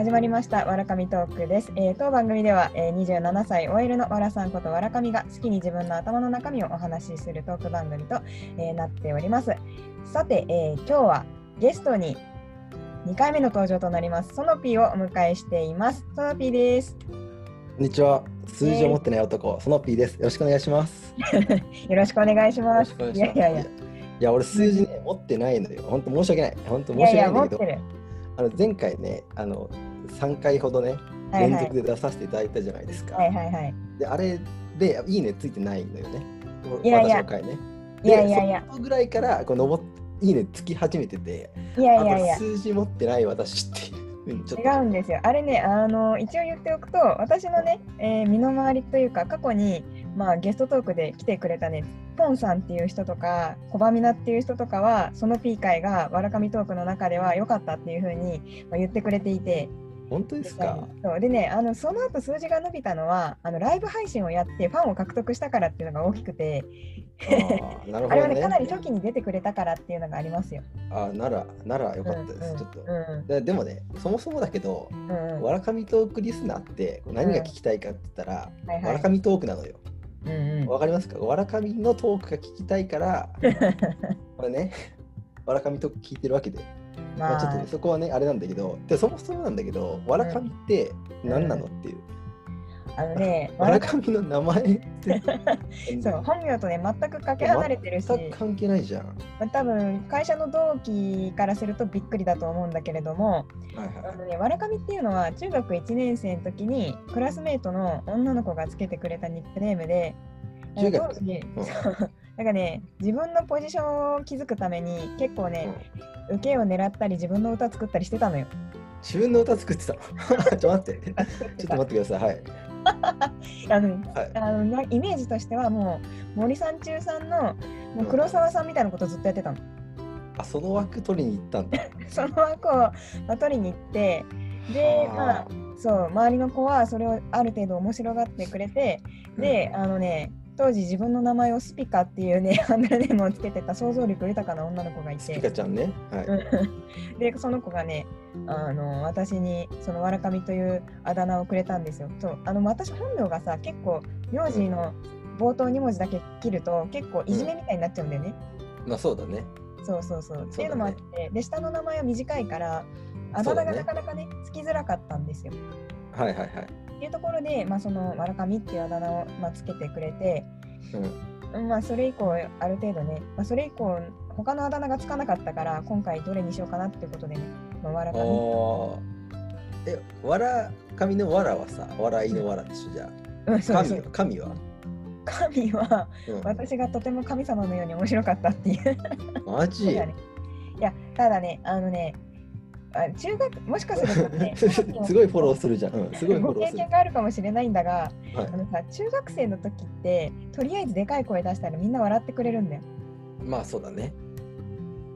始まりましたわらかみトークです、えー当番組では、えー27歳 OL のわらさんことわらかみが好きに自分の頭の中身をお話しするトーク番組と、えーなっておりますさて、えー今日はゲストに2回目の登場となりますソノピーをお迎えしていますソノピーですこんにちは。数字を持ってない男、ソノピーです。よろしくお願いします。よろしくお願いしますいやいやいやいや、俺数字ね、持ってないのよ。本当申し訳ない。本当申しいやい訳ないんだけど、や持ってるあの前回ね、あの3回ほどね、連続で出させていただいたじゃないですか。はいはいはいで、あれで、いいねついてないのよね。いやいや私の回ね。いやいやいやでそのぐらいからこういいねつき始めてて、いやいやいや数字持ってない私っていうふう。違うんですよ。あれね、あの一応言っておくと、私のね、えー身の回りというか、過去に、まあ、ゲストトークで来てくれたね、ポンさんっていう人とか、コバミナっていう人とかは、その P 会がわらかみトークの中では良かったっていうふうにまあ言ってくれていて、本当ですか？そう。でね、あのその後数字が伸びたのはあの、ライブ配信をやってファンを獲得したからっていうのが大きくて、なるほどね。あれはね、かなり初期に出てくれたからっていうのがありますよ。あーなら、ならよかったです。うんちょっと。うんででもね、そもそもだけど、うんうん。わらかみトークリスナーって何が聞きたいかって言ったら、はいはい。わらかみトークなのよ。うんうん。わかりますか？わらかみのトークが聞きたいから、これね、わらかみトーク聞いてるわけで、まあ、ちょっとね、そこはね、あれなんだけど、でそもそもなんだけど、わらかみって何なのっていう。あのね、わらかみの名前って。そう本名とね全くかけ離れてるし、全く関係ないじゃん。まあ、多分会社の同期からするとびっくりだと思うんだけれども、はいはい。あのね、わらかみっていうのは中学1年生の時にクラスメートの女の子がつけてくれたニックネームで、中学？当時、うんなんかね自分のポジションを築くために結構ね、受けを狙ったり自分の歌作ったりしてたのよ。自分の歌作ってたの？ちょっと待って。ちょっと待ってください。はい。あのはい、あのなイメージとしてはもう森三中さんのもう黒沢さんみたいなことずっとやってたの。あ、その枠取りに行ったんだ。その枠を、まあ、取りに行ってではあまあそう周りの子はそれをある程度面白がってくれてであのね当時自分の名前をスピカっていうね ハンドルネームをつけてた想像力豊かな女の子がいスピてカちゃんね。はい。うんでその子がねあの私にそのわらかみというあだ名をくれたんですよ。そうあの私本名がさ結構名字の冒頭2文字だけ切ると結構いじめみたいになっちゃうんだよね。まあそうだね。そうそうそう。っていうのもあって、で、下の名前は短いから、あだ名がなかなかね、つきづらかったんですよ。はいはいはい。っていうところで、まあ、その、わらかみっていうあだ名を、まあ、つけてくれて、うん。うんまあ、それ以降、ある程度ね、まあ、それ以降、他のあだ名がつかなかったから、今回どれにしようかなっていうことでね、まあ、わらかみ。ああ。え、わら神のわらはさ、笑いのわらでしょ、じゃうん、あ。そうそう神は神は、神は、うん、私がとても神様のように面白かったっていう。マジ？ねいや、ただね、あのね、あ中学、もしかするとね、すごいフォローするじゃん。うん、すごいフォローするご経験。があるかもしれないんだが、はいあのさ中学生の時ってとりあえずでかい声出したらみんな笑ってくれるんだよまあそうだね。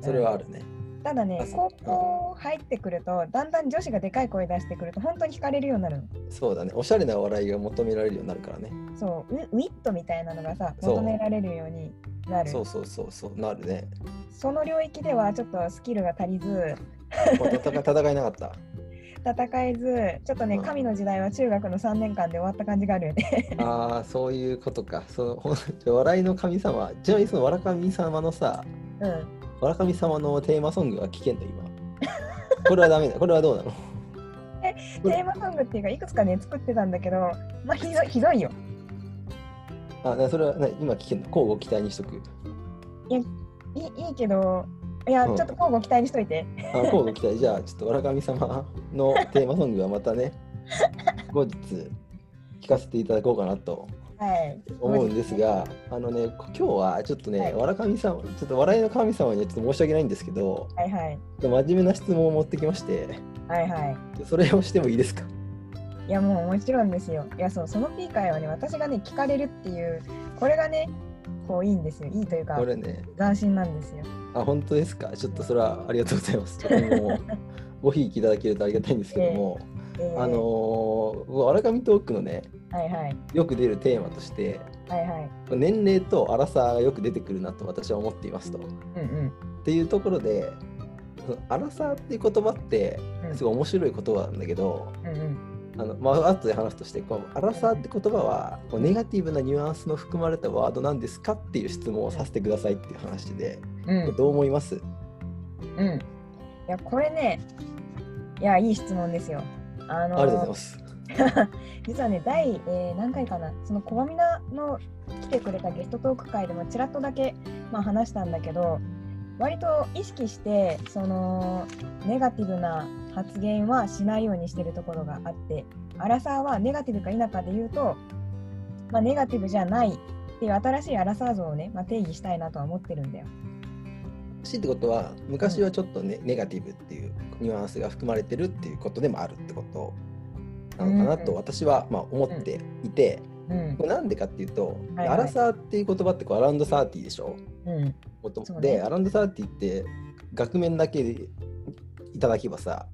それはあるね。ただね高校入ってくるとだんだん女子がでかい声出してくると本当に惹かれるようになるのそうだね。おしゃれな笑いが求められるようになるからね。そうウィウィットみたいなのがさ求められるようになるそうそうそうそう、なるね。その領域ではちょっとスキルが足りず戦戦いなかった。戦えずちょっとねうん神の時代は中学の3年間で終わった感じがあるよねああ、そういうことか。その笑いの神様。ちなみにそのわら神様のさ、うんわら神様のテーマソングは聞けんの今？これはダメだ。これはどうなの？テーマソングっていうかいくつかね作ってたんだけどまあひどいひどいよあ、なそれはな今聞けんの？交互期待にしとく？いいいいけどいや、うん。ちょっと交互期待にしといて。あ交互期待。じゃあ、ちょっとわら神様のテーマソングはまたね、後日聞かせていただこうかなとはい。思うんですが、あのね、こ今日はちょっとね、はい。わら神様、ちょっと笑いの神様にはちょっと申し訳ないんですけど、はいはい。真面目な質問を持ってきまして、はいはい。それをしてもいいですか？いやもうもちろんですよ。いやそうその P 会はね私がね聞かれるっていうこれがねこういいんですよ。いいというかこれね、斬新なんですよ。あ、本当ですか？ちょっとそれはありがとうございます。もごひいきいただけるとありがたいんですけども、えーあのー、わらかみトークのね、はいはい。よく出るテーマとして、はいはい。年齢と荒さがよく出てくるなと私は思っていますと。っうんうん。ていうところで、荒さっていう言葉って、うん。すごい面白い言葉なんだけど、うんうんあのまあ後で話すとしてこうアラサーって言葉はこうネガティブなニュアンスの含まれたワードなんですかっていう質問をさせてくださいっていう話で、うんどう思います？うん。いや、これね、いや、いい質問ですよ。あのありがとうございます。実はね、第、えー何回かな、そのコバミナの来てくれたゲストトーク会でもちらっとだけ、まあ、話したんだけど、割と意識して、そのネガティブな発言はしないようにしてるところがあって、アラサーはネガティブか否かで言うと、まあ、ネガティブじゃないっていう新しいアラサー像をね、まあ、定義したいなとは思ってるんだよ。しってことは昔はちょっとね、ネガティブっていうニュアンスが含まれてるっていうことでもあるってことなのかなとうん。私はまあ思っていて、うん。これなんでかっていうと、はいはい。アラサーっていう言葉ってこうアラウンドサーティでしょ？うん。ね。でアラウンドサーティって額面だけでいただけばさうん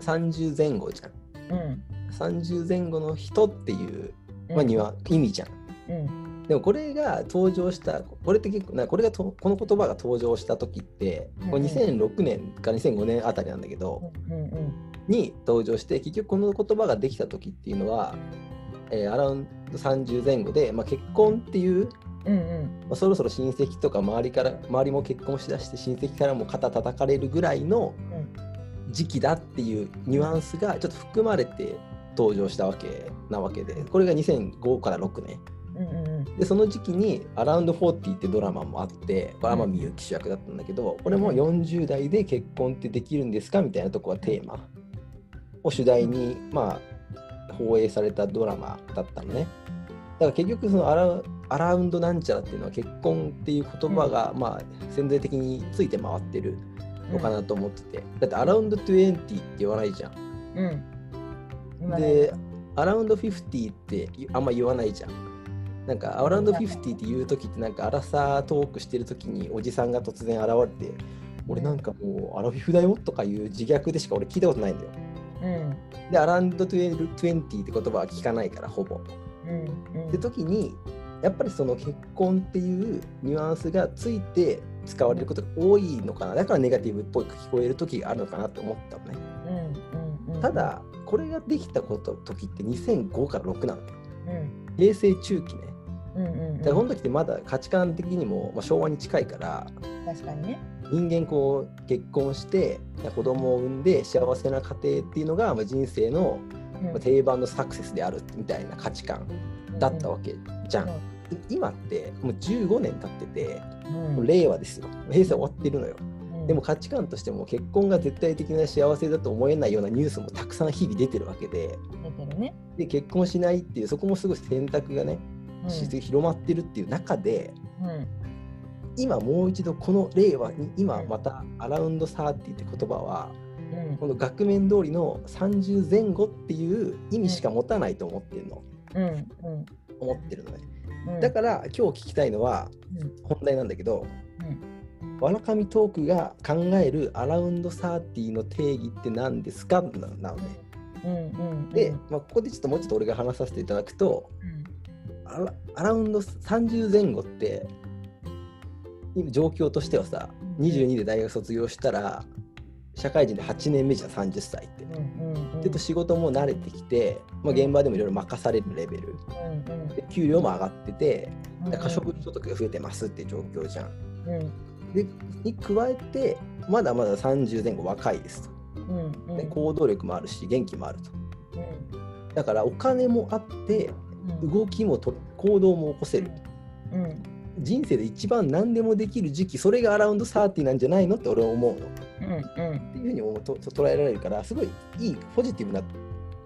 30前後じゃん。うん。30前後の人っていう、うん。まあ、には意味じゃん。うん。でもこれが登場したこれって結構なこれがとこの言葉が登場した時ってこれうん。うん2006年か2005年あたりなんだけど、うんうんに登場して結局この言葉ができた時っていうのは、えーアラウンド30前後で、まあ、結婚っていう、うんうん。まあ、そろそろ親戚とか周りから周りも結婚しだして親戚からも肩叩かれるぐらいの時期だっていうニュアンスがちょっと含まれて登場したわけなわけでこれが2005から6年うんうんうん。でその時期に「アラウンド40」ってドラマもあってこれ天海祐希主役だったんだけどこれも40代で結婚ってできるんですかみたいなとこはテーマを主題にまあ放映されたドラマだったのね。だから結局そのアラアラウンドなんちゃらっていうのは結婚っていう言葉がまあ潜在的について回ってるのかなと思っててだってアラウンド20って言わないじゃんうんで、アラウンド50ってあんま言わないじゃん。なんか、アラウンド50って言う時って、なんか、アラサートークしてる時におじさんが突然現れて、俺なんかもうアラフィフだよとかいう自虐でしか俺聞いたことないんだよ。うんで、アラウンド20って言葉は聞かないから、ほぼ。うんうんって時に、やっぱりその結婚っていうニュアンスがついて使われることが多いのかな。だからネガティブっぽく聞こえる時があるのかなと思ったのね。うんうんうんただ、これができたこと時って2005から6なんだよ。うん平成中期ね。うんうんうんだからこの時ってまだ価値観的にも、まあ、昭和に近いから確かにね人間こう結婚して子供を産んで幸せな家庭っていうのが、まあ、人生の定番のサクセスであるみたいな価値観だったわけじゃん。うん今ってもう15年経っててうん。令和ですよ。平成終わってるのよ。うん。でも価値観としても結婚が絶対的な幸せだと思えないようなニュースもたくさん日々出てるわけで。出てるね。で結婚しないっていうそこもすごい選択がねうん。広まってるっていう中でうん。今もう一度この令和に今またアラウンドサーティって言葉はうん。この額面通りの30前後っていう意味しか持たないと思ってるの。うん。うん。思ってるのねうん。だから今日聞きたいのはうん。本題なんだけどうん。わらかみトークが考えるアラウンドサーティの定義って何ですか？ななのね。うんうんで、まあ、ここでちょっともうちょっと俺が話させていただくとうん。アラアラウンド30前後って今状況としてはさ22で大学卒業したら社会人で8年目じゃん30歳って。うんうんうんでと仕事も慣れてきて、まあ、現場でもいろいろ任されるレベルで給料も上がってて可処分所得が増えてますって状況じゃん。うんでに加えてまだまだ30前後若いですと。で行動力もあるし元気もあると。うんだからお金もあってうん動きもと行動も起こせる。うん人生で一番何でもできる時期それがアラウンド30なんじゃないのって俺は思うの。っうんうん。ていうふうに思うとと捉えられるからすごいいいポジティブな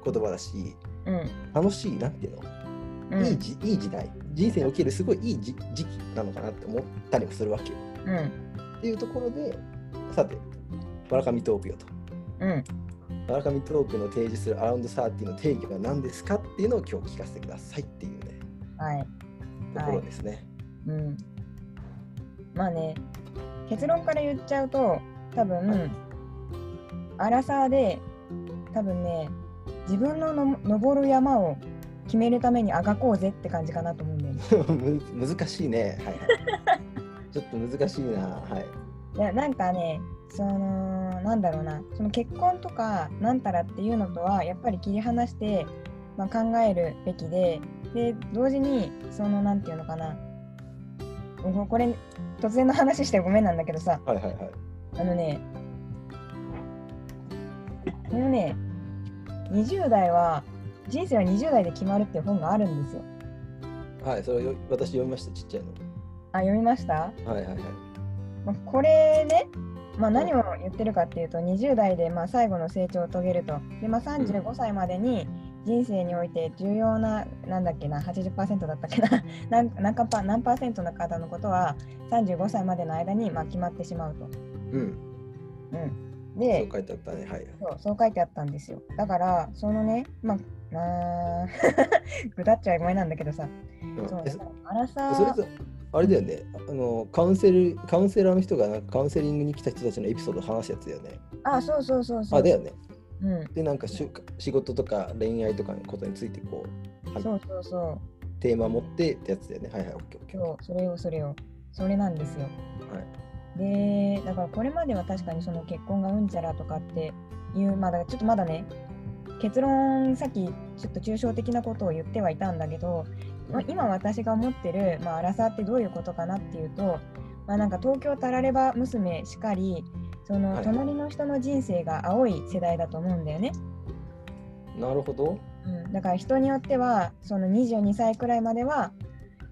言葉だしうん。楽しいなっていうの？うん。いいじいい時代。人生におけるすごいいいじ時期なのかなって思ったりもするわけよ。うん。っていうところでさてわらかみトークよと。うん。わらかみトークの提示するアラウンド30の定義は何ですかっていうのを今日聞かせてくださいっていうねはい。ところですね。うん。まあね結論から言っちゃうと多分アラサーで多分ね自分のの登る山を決めるためにあがこうぜって感じかなと思うんだよね。む難しいね。はいはい。ちょっと難しいな。はい。いやなんかねそのなんだろうなその結婚とかなんたらっていうのとはやっぱり切り離して、まあ、考えるべきでで同時にそのなんていうのかなこれ突然の話してごめんなんだけどさ、はいはいはい、あのねこのね20代は人生は20代で決まるっていう本があるんですよ。はい、それよ私読みました、ちっちゃいの。あ、読みました？はいはいはい。まあ、これね、まあ、何を言ってるかっていうと、20代でまあ最後の成長を遂げると。で、まあ、35歳までに人生において重要な、なんだっけな、80%だったっけな 何何パ、何パーセントの方のことは35歳までの間にまあ決まってしまうと。うん。うんでそう書いてあったね、はい。そうそう書いてあったんですよ。だから、そのね、まあ、あ ぐだっちゃいごめんなんだけどさ、うん、そうあらさそれとあれだよねあのカウンセルカウンセラーの人がなんかカウンセリングに来た人たちのエピソードを話すやつだよね。あそうそうそうそう。あだよね。うん、でなんかし仕事とか恋愛とかのことについてこうそうそうそうテーマ持ってってやつだよね。はいはい、オッケーオッケー。そう、それをそれを。それなんですよ。はい。で、だからこれまでは確かにその結婚がうんちゃらとかっていう、まあだちょっとまだね、結論さっきちょっと抽象的なことを言ってはいたんだけど、まあ、今私が思ってる、まあ、アラサーってどういうことかなっていうと、まあ、なんか東京タラレバ娘しかりその隣の人の人生が青い世代だと思うんだよね。なるほど、うん、だから人によってはその22歳くらいまでは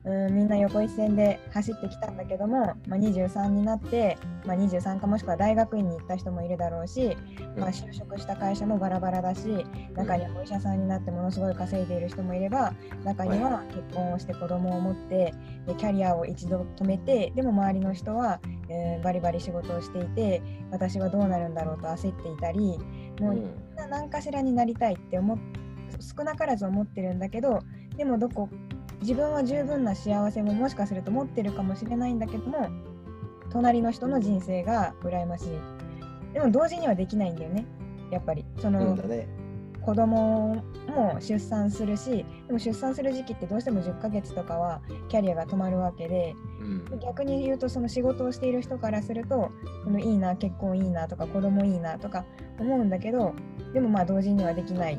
うんみんな横一線で走ってきたんだけども、まあ、23になって、まあ、23かもしくは大学院に行った人もいるだろうし、まあ、就職した会社もバラバラだし中にはお医者さんになってものすごい稼いでいる人もいれば中には結婚をして子供を持ってでキャリアを一度止めてでも周りの人は、えー、バリバリ仕事をしていて私はどうなるんだろうと焦っていたりもうみんな何かしらになりたいって思少なからず思ってるんだけどでもどこ自分は十分な幸せももしかすると持ってるかもしれないんだけども隣の人の人生が羨ましい。でも同時にはできないんだよね。やっぱり。その、ね、子供も出産するしでも出産する時期ってどうしても10ヶ月とかはキャリアが止まるわけで、うん、逆に言うとその仕事をしている人からするとそのいいな結婚いいなとか子供いいなとか思うんだけどでもまあ同時にはできない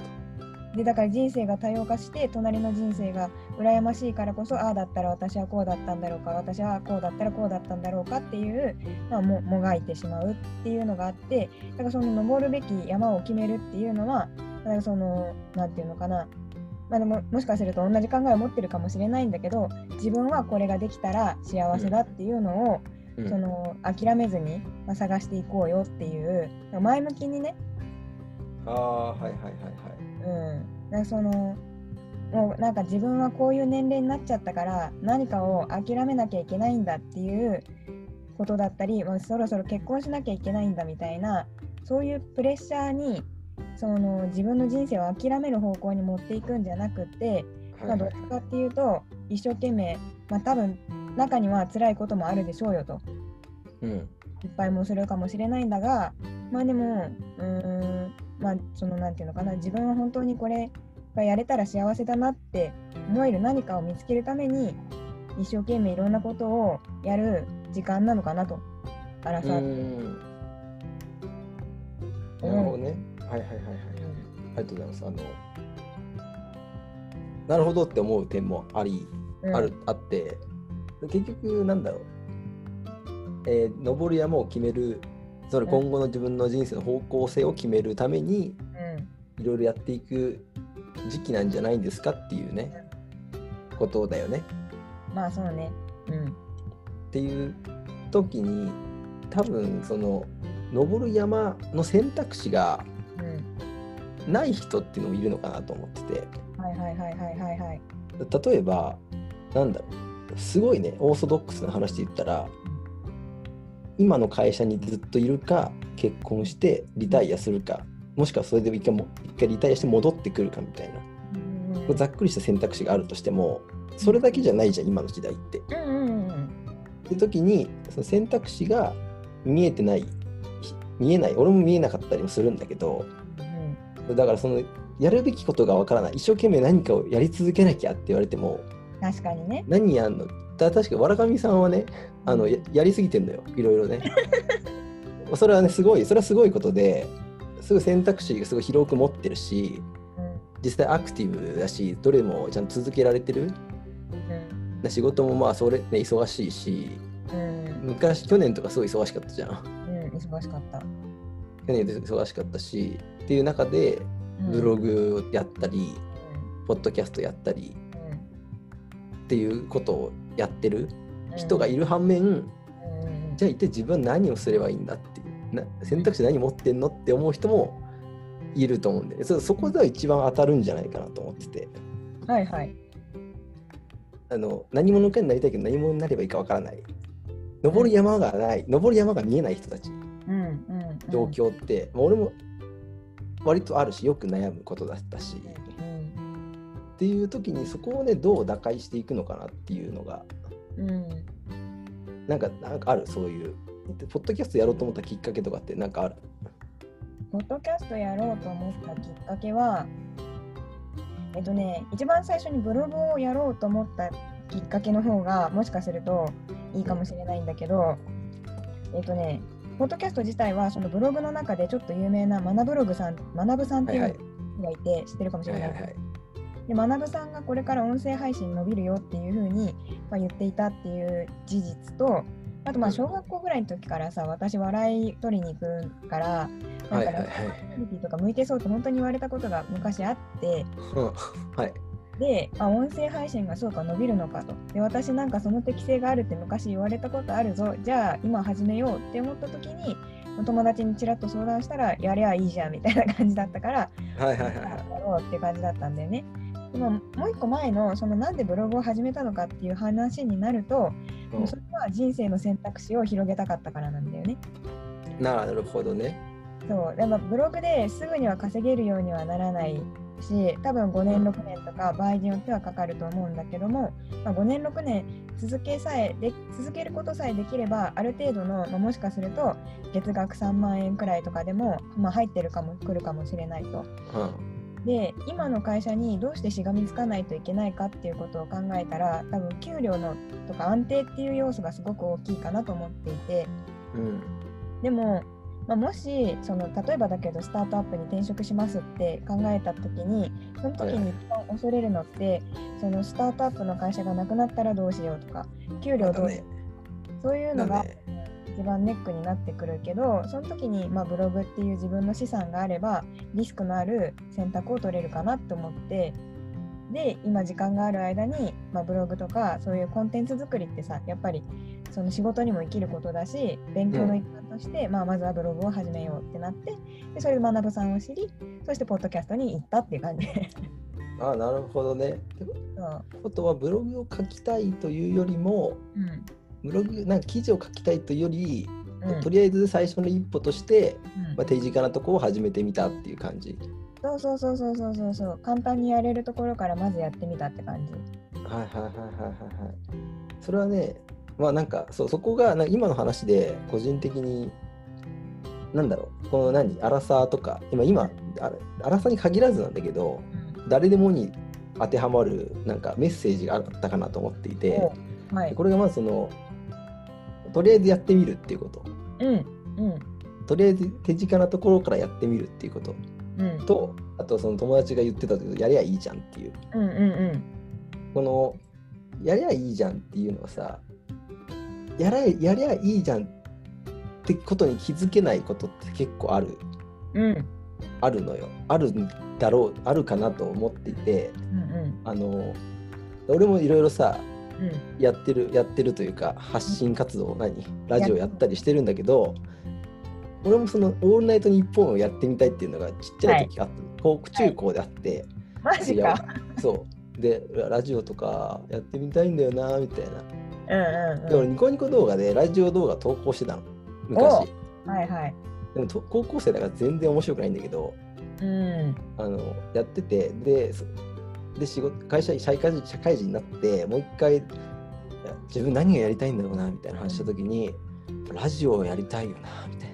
でだから人生が多様化して隣の人生が羨ましいからこそああだったら私はこうだったんだろうか私はこうだったらこうだったんだろうかっていう、まあ、ももがいてしまうっていうのがあってだからその登るべき山を決めるっていうのはだからその何て言うのかなまあ、でももしかすると同じ考えを持ってるかもしれないんだけど自分はこれができたら幸せだっていうのを、うん、その諦めずに、まあ、探していこうよっていう前向きにね。ああはいはいはいはいうん、なんかそのもうなんか自分はこういう年齢になっちゃったから何かを諦めなきゃいけないんだっていうことだったり、もうそろそろ結婚しなきゃいけないんだみたいなそういうプレッシャーにその自分の人生を諦める方向に持っていくんじゃなくて、まあ、どっちかっていうと一生懸命、まあ、多分中には辛いこともあるでしょうよと、うん、いっぱいもするかもしれないんだがまあでもうーんまあそのなんていうのかな自分は本当にこれがやれたら幸せだなって思える何かを見つけるために一生懸命いろんなことをやる時間なのかなとアラサー。なるほどね。はいはいはいはい、ありがとうございます。あのなるほどって思う点もあり、うん、あるあって結局なんだろうえー、登る山を決めるそれ今後の自分の人生の方向性を決めるためにいろいろやっていく時期なんじゃないんですかっていうね、ことだよね。まあそうね。うん。っていう時に多分その登る山の選択肢がない人っていうのもいるのかなと思ってて。はいはいはいはいはいはい。例えばなんだろうすごいねオーソドックスな話で言ったら今の会社にずっといるか結婚してリタイアするかもしくはそれで一回も一回リタイアして戻ってくるかみたいな、うん、ざっくりした選択肢があるとしてもそれだけじゃないじゃん今の時代って。って時にその選択肢が見えてない見えない俺も見えなかったりもするんだけど、うん、だからそのやるべきことがわからない。一生懸命何かをやり続けなきゃって言われても確かにね。何やんの？だ確かわらかみさんはねあのややりすぎてんだよ。いろいろね。それはねすごいそれはすごいことですごい選択肢がすごい広く持ってるし実際アクティブだしどれもちゃんと続けられてる、うん、仕事もまあそれ、ね、忙しいし、うん、昔去年とかすごい忙しかったじゃん、うん、忙しかった。去年忙しかったしっていう中でブログやったり、うん、ポッドキャストやったり、っていうことをやってる人がいる反面、じゃあ一体自分は何をすればいいんだっていうな選択肢何持ってんのって思う人もいると思うんでそそこでは一番当たるんじゃないかなと思ってて。はいはい。あの何者かになりたいけど何者になればいいかわからない。登る山がない、うん、登る山が見えない人たち、うんうん、状況って、まあ、俺も割とあるしよく悩むことだったし、うん、っていう時にそこをねどう打開していくのかなっていうのが、うん、なんかなんかある？そういう。ポッドキャストやろうと思ったきっかけとかってなんかある？ポッドキャストやろうと思ったきっかけは、えっとね、一番最初にブログをやろうと思ったきっかけの方がもしかするといいかもしれないんだけど、えっとね、ポッドキャスト自体はそのブログの中でちょっと有名なマナブログさん、マナブさんっていう人がいて知ってるかもしれない。はいはいで、マナブさんがこれから音声配信伸びるよっていうふうに、まあ、言っていたっていう事実と、あとまあ小学校ぐらいの時からさ、私笑い取りに行くから、なんか、ね、はいとか向いてそうって本当に言われたことが昔あって、はい、であ、音声配信がそうか伸びるのかとで。私なんかその適性があるって昔言われたことあるぞ。じゃあ今始めようって思った時に、友達にちらっと相談したら、やりゃいいじゃんみたいな感じだったから、はいはいはい、やろうって感じだったんだよね。でももう一個前のそのなんでブログを始めたのかっていう話になると、うん、それは人生の選択肢を広げたかったからなんだよね。なるほどね。そうでもブログですぐには稼げるようにはならないし多分5年6年とか場合によってはかかると思うんだけども、まあ、5年6年続けさえで続けることさえできればある程度の、まあ、もしかすると月額3万円くらいとかでも、まあ、入ってるかも来るかもしれないと。うんで今の会社にどうしてしがみつかないといけないかっていうことを考えたら多分給料のとか安定っていう要素がすごく大きいかなと思っていて、うん、でも、まあ、もしその例えばだけどスタートアップに転職しますって考えた時にその時に一番恐れるのって、はい、そのスタートアップの会社がなくなったらどうしようとか給料どうしよう、そういうのが、一番ネックになってくるけどその時に、まあ、ブログっていう自分の資産があればリスクのある選択を取れるかなと思ってで今時間がある間に、まあ、ブログとかそういうコンテンツ作りってさやっぱりその仕事にも生きることだし勉強の一環として、うん、まあ、まずはブログを始めようってなってでそれで学さんを知りそしてポッドキャストに行ったっていう感じ。ああなるほどね。って ことはブログを書きたいというよりも、うん、ブログなんか記事を書きたいというより、うん、とりあえず最初の一歩として、うん、まあ、手近なところを始めてみたっていう感じ。そうそうそうそうそうそうそう。簡単にやれるところからまずやってみたって感じ。はいはいはいはいはいはい。それはねまあなんかそそこがな今の話で個人的になんだろう。この何？アラサーとか。今今アラサーに限らずなんだけど、うん、誰でもに当てはまるなんかメッセージがあったかなと思っていて、はい、これがまずそのとりあえずやってみるっていうこと。うんうん、とりあえず手近なところからやってみるっていうこと。うん、とあとその友達が言ってたけどやりゃいいじゃんっていう,、うんうんうん、このやりゃいいじゃんっていうのはさやらやりゃいいじゃんってことに気づけないことって結構ある、うん、あるのよ。あるんだろうあるかなと思っていて、うんうん、あの俺もいろいろさやってる、やってるというか発信活動何？ラジオやったりしてるんだけど俺もその「オールナイトニッポン」をやってみたいっていうのがちっちゃい時あった、はい、中高であって、マジか。そう。でラジオとかやってみたいんだよなみたいな、うんうんうん、で俺ニコニコ動画でラジオ動画投稿してたの。昔。はいはい。でも高校生だから全然面白くないんだけど、うん、あのやっててでで仕事会社社会人社会人になってもう一回自分何がやりたいんだろうなみたいな話した時に、ラジオをやりたいよなみたい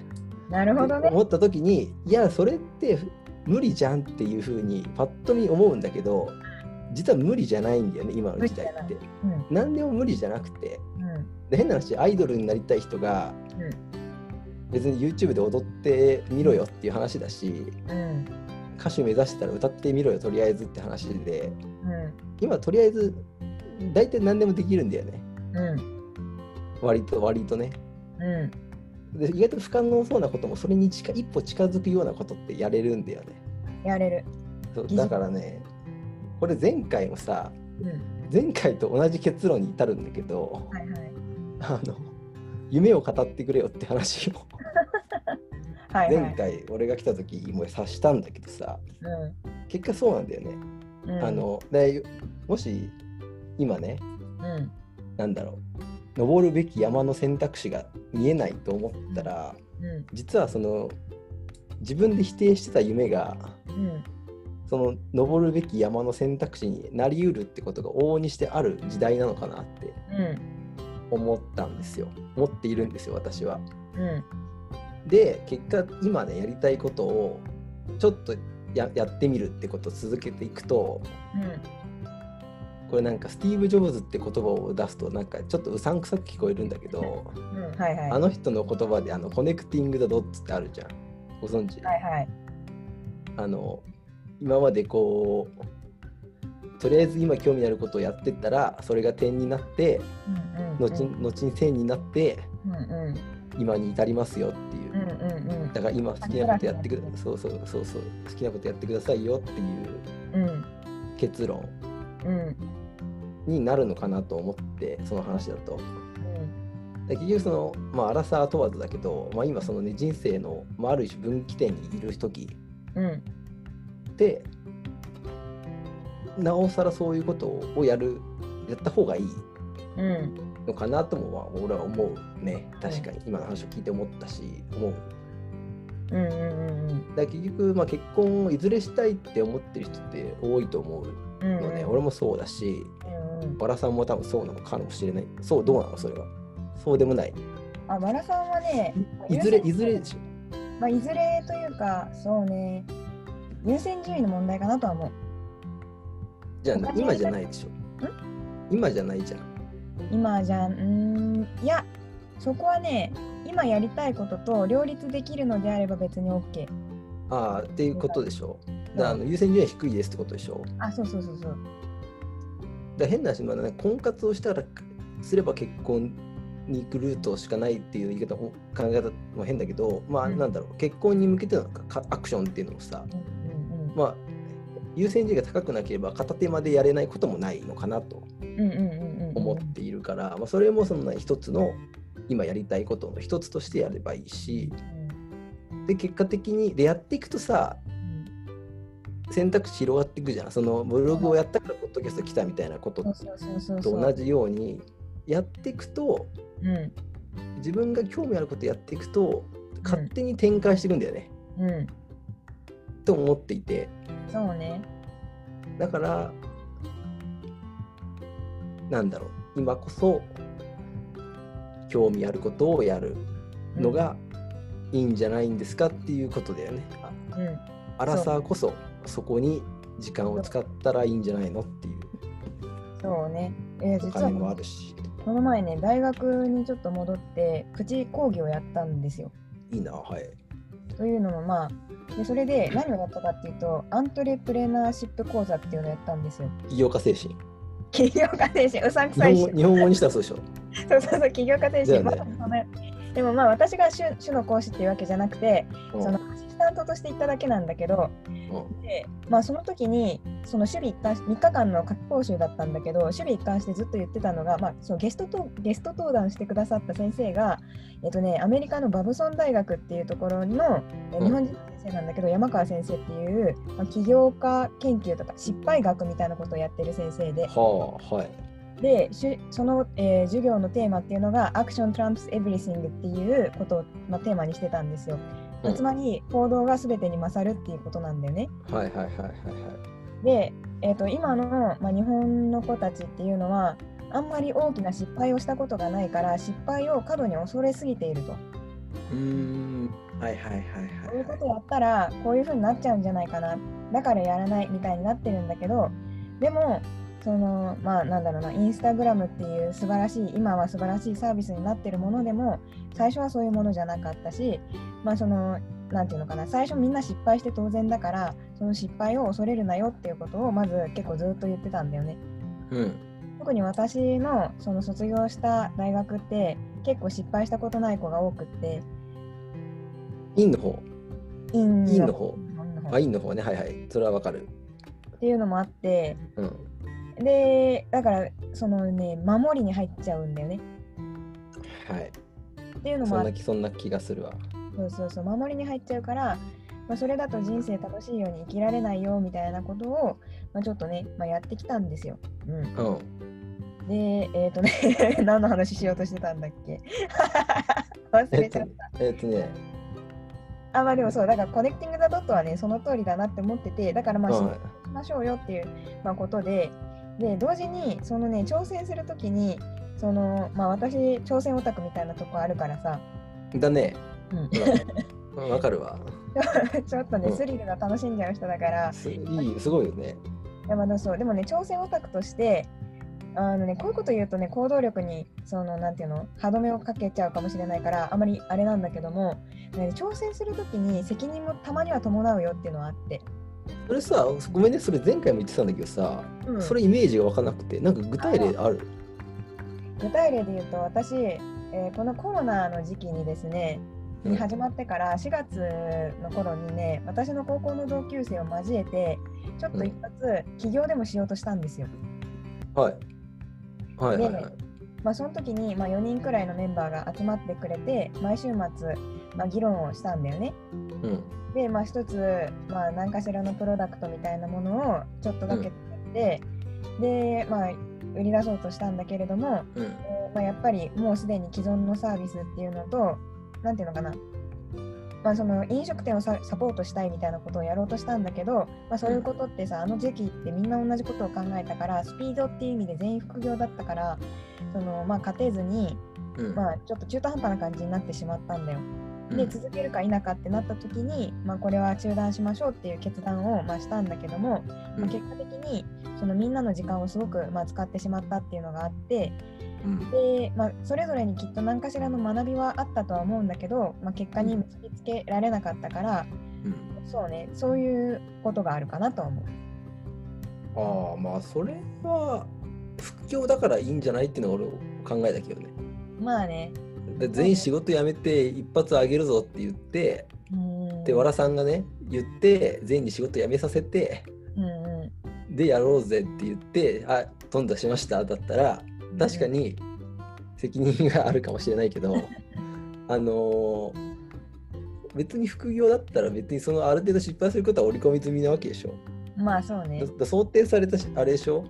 な。なるほどね。思った時にいやそれって無理じゃんっていうふうにパッと見思うんだけど実は無理じゃないんだよね今の時代って、うん、何でも無理じゃなくて、うん、で変な話アイドルになりたい人が、別に YouTube で踊ってみろよっていう話だしうん歌手目指してたら歌ってみろよとりあえずって話で。うん。今とりあえず大体何でもできるんだよね。うん。割と割とね。うん。で意外と不可能そうなこともそれに近い一歩近づくようなことってやれるんだよね。やれる。そうだからねこれ前回もさうん。前回と同じ結論に至るんだけどはいはい。あの夢を語ってくれよって話を はいはい。前回俺が来た時も察したんだけどさう結果そうなんだよね。んうん。あのでもし今ねうん。なんだろう登るべき山の選択肢が見えないと思ったらうん。実はその自分で否定してた夢がうん。その登るべき山の選択肢になりうるってことが往々にしてある時代なのかなってうん。思ったんですよ。思っているんですよ私は。うんで結果今ねやりたいことをちょっとややってみるってことを続けていくとこれなんかスティーブ・ジョブズって言葉を出すとなんかちょっとうさんくさく聞こえるんだけどうんうんはいはい。あの人の言葉であの connecting the dots ってあるじゃん。ご存知、はいはい。あの今までこうとりあえず今興味あることをやってったらそれが点になってうんうん後に後に線になってうんうん今に至りますよっていう。うんうんうん。だから今好きなことやってくだそうそうそうそう。好きなことやってくださいよっていううん。結論。うん。になるのかなと思ってその話だと。結局そのまあアラサー問わずだけど、まあ、今そのね人生の、まあ、ある種分岐点にいる時うん。ってなおさらそういうことをやるやった方がいい。うんのかなともまあ俺は思うね。確かに。今の話を聞いて思ったし思う。うんうんうんだから結局、まあ、結婚をいずれしたいって思ってる人って多いと思ううんのね、俺もそうだしうんうん。バラさんも多分そうなのかもしれない。そうどうなの？それは。そうでもない。あバラさんはねいずれいずれでしょ？まあいずれというかそうね。優先順位の問題かなとは思う。じゃあ今じゃないでしょ。今じゃないじゃん今じゃん。うーんいやそこはね今やりたいことと両立できるのであれば別に OK ああっていうことでしょ？だからあの優先順位は低いですってことでしょ？あそうそうそうそう。だ変な話、まあね、婚活をしたらすれば結婚に行くルートしかないっていう言い方考え方も変だけどまあうん。なんだろう結婚に向けてのかアクションっていうのもさうんうんまあ優先順位が高くなければ片手までやれないこともないのかなと。うんうんうんうんうん思っているから、まあ、それもその一つの今やりたいことの一つとしてやればいいしで結果的にでやっていくとさ選択肢広がっていくじゃん。そのブログをやったからポッドキャスト来たみたいなことと同じようにやっていくとうん。自分が興味あることやっていくと勝手に展開していくんだよね、うん。と思っていて。そうね。だからなんだろう。今こそ興味あることをやるのがいいんじゃないんですかっていうことだよね。あうん。アラサーこそそこに時間を使ったらいいんじゃないのっていう。そうね。えーお実金もあはるし。この前ね大学にちょっと戻ってプチ講義をやったんですよ。いいなはい。というのもまあでそれで何をやったかっていうとアントレプレナーシップ講座っていうのをやったんですよ。起業家精神起業家精神うさんく日さい日本語にしたらそうでしょ。そうそうそう起業家精神、ね。まあそのでもまあ私が主主の講師っていうわけじゃなくて、うん。そのアシスタントとして行っただけなんだけどうん。で、まあ、その時にその守備一貫3日間の夏期講習だったんだけど守備一貫してずっと言ってたのが、まあ、そのゲストとゲスト登壇してくださった先生が、えっとね、アメリカのバブソン大学っていうところの、日本人生なんだけど、山川先生っていう、まあ、起業家研究とか失敗学みたいなことをやってる先生ではあはいでその、えー授業のテーマっていうのが「Action Trumps Everything」っていうことを、まあ、テーマにしてたんですよ。うんつまり行動が全てに勝るっていうことなんだよね。はいはいはいはいはいで、えー、と今の、まあ、日本の子たちっていうのはあんまり大きな失敗をしたことがないから失敗を過度に恐れすぎていると。うーんはいはいはいこういうはいことやったらこういう風になっちゃうんじゃないかなだからやらないみたいになってるんだけどでもそのまあなんだろうなインスタグラムっていう素晴らしい今は素晴らしいサービスになってるものでも最初はそういうものじゃなかったしまあそのなんていうのかな最初みんな失敗して当然だからその失敗を恐れるなよっていうことをまず結構ずっと言ってたんだよね。うん。特に私のその卒業した大学って結構失敗したことない子が多くってインの方。院院の方院の方あ、インの方ね。はいはい。それはわかる。っていうのもあってうん。でだからそのね守りに入っちゃうんだよねはい。っていうのもあってそんな気、そんな気がするわ。そうそうそう守りに入っちゃうから、まあ、それだと人生楽しいように生きられないよみたいなことを、まあ、ちょっとね、まあ、やってきたんですよ。うん、うん。でえっ、とね 何の話しようとしてたんだっけ？忘えっとれちゃった。えっとね、あまあでもそうだからコネクティング・ザ・ドットはねその通りだなって思っててだからまあうんしましょうよっていう、まあ、ことでで同時にそのね挑戦するときにそのまあ私挑戦オタクみたいなとこあるからさ、だね。うん、うんわかるわ。ちょっとねうんスリルが楽しんじゃう人だからすいい、すごいよね。いやまあそうでもね挑戦オタクとしてあのねこういうこと言うとね行動力にそのなんていうの歯止めをかけちゃうかもしれないからあまりあれなんだけども、ね、挑戦するときに責任もたまには伴うよっていうのはあって、それさ、ごめんね、それ前回も言ってたんだけどさ、うん。それイメージがわかんなくて、なんか具体例ある？具体例で言うと私、えーこのコロナの時期にですねに始まってから4月の頃にね私の高校の同級生を交えてちょっと一発起業でもしようとしたんですよ。はい。はいはいはい。まあ、その時に、まあ、4人くらいのメンバーが集まってくれて毎週末、まあ、議論をしたんだよね。うん。で、まあ、一つ、まあ、何かしらのプロダクトみたいなものをちょっとだけ作って、で、まあ、売り出そうとしたんだけれども、うん。えーまあ、やっぱりもうすでに既存のサービスっていうのと、なんていうのかな、まあ、その飲食店をササポートしたいみたいなことをやろうとしたんだけど、まあ、そういうことってさ、あの時期ってみんな同じことを考えたから、スピードっていう意味で全員副業だったから、そのまあ、勝てずに、うん。まあ、ちょっと中途半端な感じになってしまったんだよ。で続けるか否かってなった時に、まあ、これは中断しましょうっていう決断を、まあ、したんだけども、まあ、結果的にそのみんなの時間をすごく、まあ、使ってしまったっていうのがあってうんで、まあ、それぞれにきっと何かしらの学びはあったとは思うんだけど、まあ、結果に結びつけられなかったから、うん。そうねそういうことがあるかなとは思う。ああ、まあ、それは、副業だからいいんじゃないっていうのは俺考えたけどね。まあね。で全員仕事辞めて一発あげるぞって言って、で、わらさんがね、言って、全員に仕事辞めさせて、うんうん。で、やろうぜって言って、あ、頓挫しましただったら、確かに。責任があるかもしれないけど、あのー別に副業だったら別にそのある程度失敗することは織り込み済みなわけでしょ。まあそうね。想定されたしあれでしょ。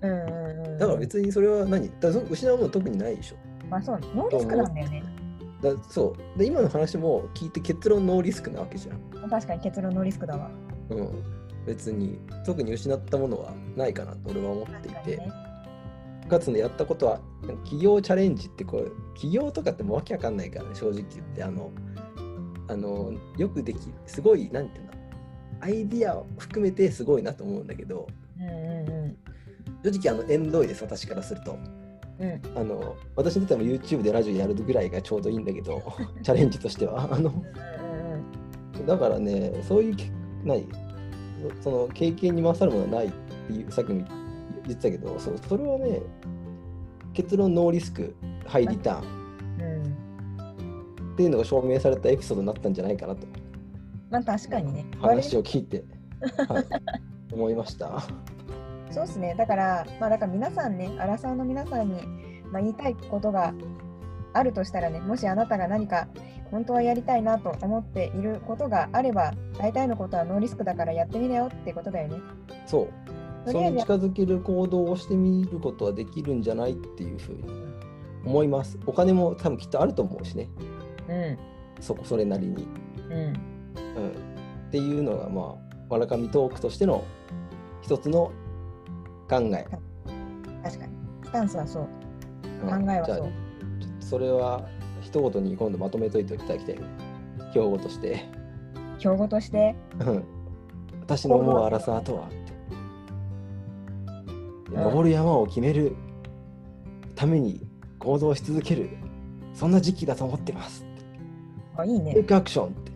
うんうんうんだから別にそれは何？だそ失うもの特にないでしょ。まあそうノーリスクなんだよね。だそう。で今の話も聞いて結論ノーリスクなわけじゃん。確かに結論ノーリスクだわ。うん、別に特に失ったものはないかなと俺は思っていて、ねかつねやったことは企業チャレンジってこう企業とかってもうわけわかんないからね正直言って。あのあのよくできすごいなんていうんだアイディアを含めてすごいなと思うんだけどうんうんう正直あの縁遠いです私からすると。んうん。あの私にとっても YouTube でラジオやるぐらいがちょうどいいんだけど チャレンジとしては。あのうんうんだからねそういうけない。そその経験に勝るものはないっていうさっきも言ってたけどそうそれはね結論ノーリスクハイリターンうんっていうのが証明されたエピソードになったんじゃないかなとまあ確かにね。話を聞いて、はい、思いました。そうですね。だから、まあだから皆さんね、アラサーの皆さんに、まあ、言いたいことがあるとしたらね、もしあなたが何か本当はやりたいなと思っていることがあれば、大体のことはノーリスクだからやってみなよってことだよね。そう。そとりあえずれに近づける行動をしてみることはできるんじゃないっていうふうに思います。お金も多分きっとあると思うしね、うん。そこそれなりに。うん。うん、っていうのが、まあ、わらかみトークとしての一つの考え。確かに。スタンスはそう。うん考えはそうじゃあちょっとそれは一言に今度まとめといていただきたいね。標語として。標語として、うん私の思うアラサーとは登る山を決めるために行動し続ける。そんな時期だと思ってます。あ、いいね。テイクアクションって。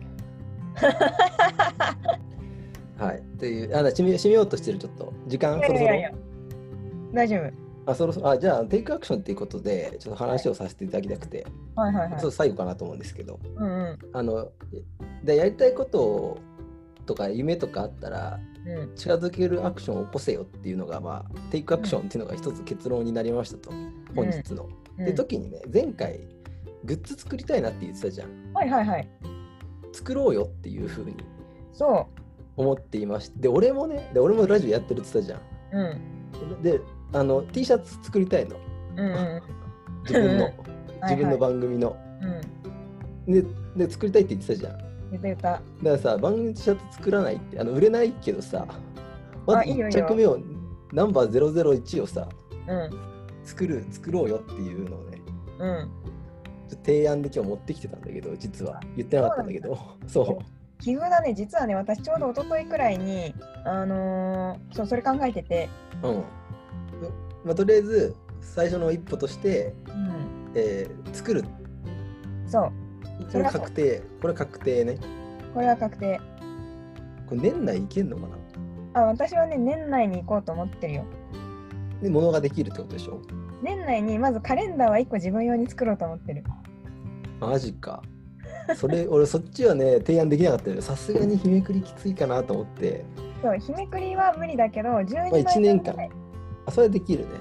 はい。っていうあだ締め締めようとしてるちょっと。時間？そろそろいや。いや大丈あそろそろ？あじゃあテイクアクションっていうことでちょっと話をさせていただきたくて、夫。はい。はい。はい。ちょっ。と最後かなと思うんですけど。うんうん。あのでやりたいこととか夢とかあったらうん。近づけるアクションを起こせよっていうのがまあテイクアクションっていうのが一つ結論になりましたと、本日の。うんで時にね前回グッズ作りたいなって言ってたじゃんはいはいはい。作ろうよっていうふうにそ思っていましてで俺もねで俺もラジオやってるって言ってたじゃんう。うん。であの T シャツ作りたいのうんうん自分の はい自分の番組の、うん。でで作りたいって言ってたじゃんたた。からさ番組シャツ作らないってあの売れないけどさまず1あいいよいいよ。着目をナンバー001をさうん。作る作ろうよっていうのをねうん。提案で今日持ってきてたんだけど実は。言ってなかったんだけど。そ奇遇だ。ね、実はね、私ちょうど一昨日くらいに、あのーそう、それ考えてて、ううん。まあ、とりあえず最初の一歩として、うん。えー作る。そう、これ確定。これ確定ね。これは確定。これ年内いけんのかな？あ、私はね、年内に行こうと思ってるよ。で物ができるってことでしょ？年内にまずカレンダーは1個自分用に作ろうと思ってる。マジか。それ 俺そっちはね提案できなかったよさすがに日めくりきついかなと思って。そう、日めくりは無理だけど、12まあ枚1年間。あそれできるね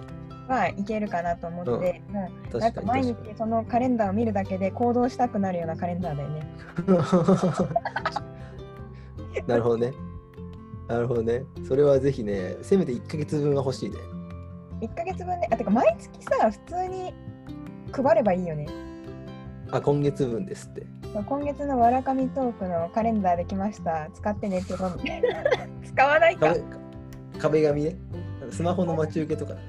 はいけるかなと思って、うん。なん確かか毎日そのカレンダーを見るだけで行動したくなるようなカレンダーだよね。なるほどね。なるほどね。それはぜひねせめて1ヶ月分は欲しいね。1ヶ月分で、あ、てか毎月さ、普通に配ればいいよね。あ今月分ですって。今月のわらかみトークのカレンダーできました。使ってねって 使わないか。壁壁紙ね。スマホの待ち受けとかね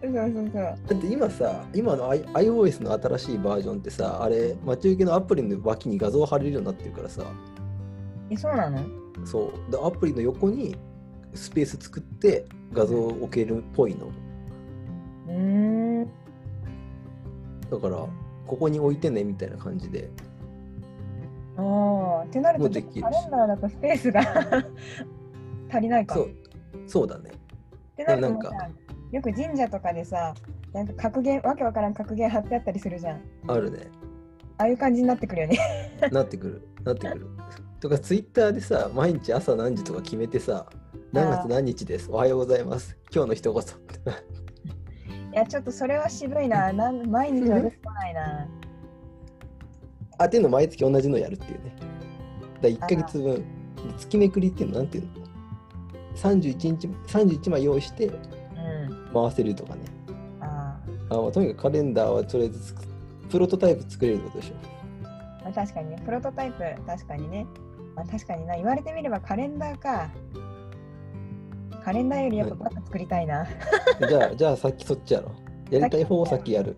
そうそうそう。だって今さ今の I- iOS の新しいバージョンってさあれ待ち受けのアプリの脇に画像貼れるようになってるからさえ、そうなの？そうでアプリの横にスペース作って画像を置けるっぽいのうーん。だからここに置いてねみたいな感じでああ。ってなると、もうできるしカレンダーだとスペースが 足りないか。そうそうだねってなるとなんかさよく神社とかでさ、なんか格言、わけわからん格言貼ってあったりするじゃん。あるねああいう感じになってくるよね。なってくるなってくるとかツイッターでさ毎日朝何時とか決めてさ何月何日ですおはようございます今日の一言 いや、ちょっとそれは渋いな。なん毎日は出てこないな。あっていうの毎月同じのやるっていうねだ1ヶ月分月めくりっていうのなんていうの？31日31枚用意してうん。回せるとかねああまあとにかくカレンダーはとりあえず作プロトタイプ作れることでしょあ。まあ、確かにね。プロトタイプ、確かにね。まあ、確かにな。言われてみればカレンダーか。カレンダーよりやっぱバッグ作りたいな。じゃあじゃあさっきそっちやろやりたい方を先やる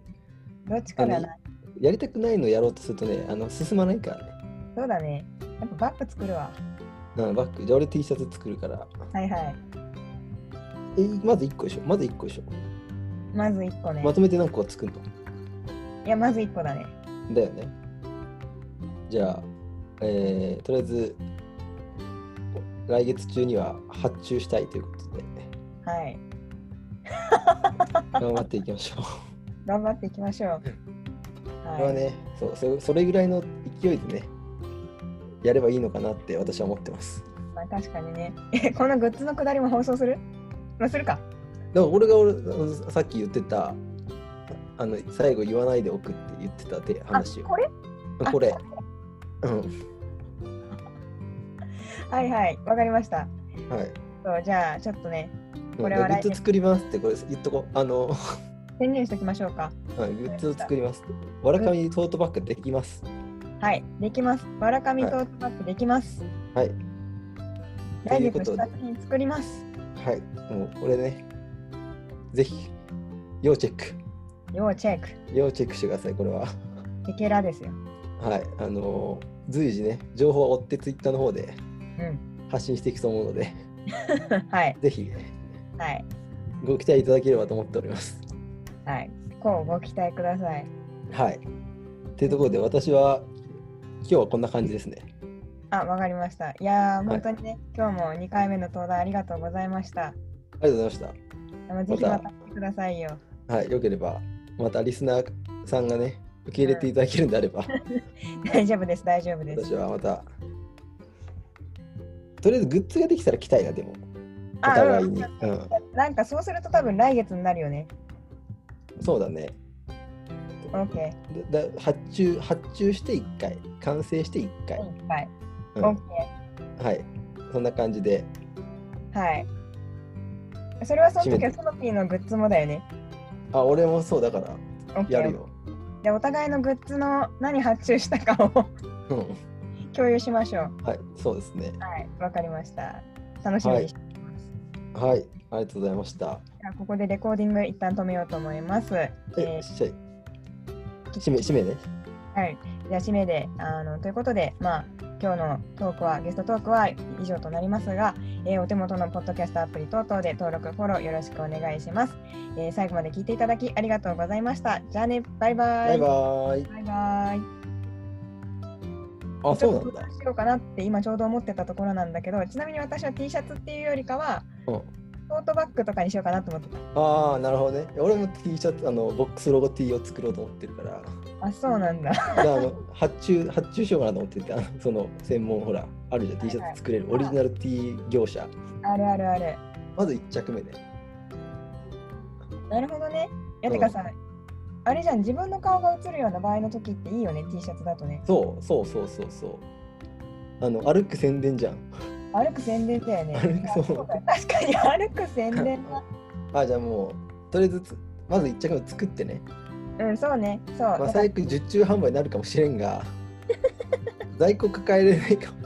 どっちかだな。やりたくないのやろうとするとねあの進まないからねそうだね。やっぱバッグ作るわ。うんバッグじゃあ俺 T シャツ作るからはいはい。えまず1個でしょまず1個でしょまず1個ね。まとめて何個作るの？いや、まず1個だね。だよね。じゃあ、えーとりあえず、来月中には発注したいということで、はい。頑張っていきましょう。頑張っていきましょう。はい。これはねそうそ、それぐらいの勢いでね、やればいいのかなって私は思ってます。まあ、確かにね。え、このグッズのくだりも放送する？まあ、するか。だから俺が俺さっき言ってた、あの最後言わないでおくって言ってたてあ、話を。これ？あこれ。うん。はいはい。わかりました。はい。そうじゃあ、ちょっとね、うんこれはグッズ作りますってこれ言っとこう。あの、宣言しておきましょうか。はい、グッズを作ります。わらかみトートバッグできます。はい。できます。わらかみトートバッグできます。はい。と来月試作品作ります。はい、もうこれね、ぜひ、要チェック。要チェック。要チェックしてください、これは。テケラですよ。はい、あのー随時ね、情報を追ってツイッターの方でうん。発信していくと思うので、はい。ぜひ、はい。ご期待いただければと思っております。はい。こうご期待ください。はい。っていうところで私は今日はこんな感じですね。あ、わかりました。いやー、い本当にね、今日も2回目の登壇ありがとうございました。ありがとうございました。あのぜひまた来てくださいよ。はい、よければ、またリスナーさんがね、受け入れていただけるんであれば、大丈夫です、大丈夫です。私はまた、とりあえずグッズができたら来たいな、でも、おあ互いに。ううんん、なんかそうすると多分来月になるよね。そうだね。OK。でだ発注、発注して1回、完成して1回。はい。うん。はい、そんな感じで、はい。それはその時はソノピーのグッズもだよね。あ、俺もそうだから。やるよ。で、お互いのグッズの何発注したかをうん、共有しましょう。はい、そうですね。はい。わかりました。楽しみにしてます。はい、ありがとうございました。じゃあここでレコーディング一旦止めようと思います。え、えしちゃい。締め、締めね。はい。じゃあ締めで、あのということで、まあ、今日のトークは、ゲストトークは以上となりますが、えーお手元のポッドキャストアプリ等々で登録、フォローよろしくお願いします。えー最後まで聞いていただきありがとうございました。じゃあね、バイバイ。バイバーイ。バイバイ。あ、そうなんだ。しようかなって今ちょうど思ってたところなんだけど、ちなみに私は T シャツっていうよりかは、うんトートバッグとかにしようかなと思ってた。ああ、なるほどね。俺も T シャツ、あの、ボックスロゴ T を作ろうと思ってるから。あ、そうなんだ。あの発注、発注しようかなと思ってて、あのその専門、ほら、あるじゃん、T シャツ作れる、オリジナル T 業者。あるあるある。まず1着目ね。なるほどね。いや、てかさ、あれじゃん、自分の顔が映るような場合の時っていいよね、T シャツだとね。そうそうそうそうそう。あの、歩く宣伝じゃん。歩く宣伝だよね。歩くそう確かに歩く宣伝だ。あ、じゃあもう、とりあえずつ、まず1着目作ってね。うん、そうね。そう。まあ、最悪受注販売になるかもしれんが、在庫抱えれないかも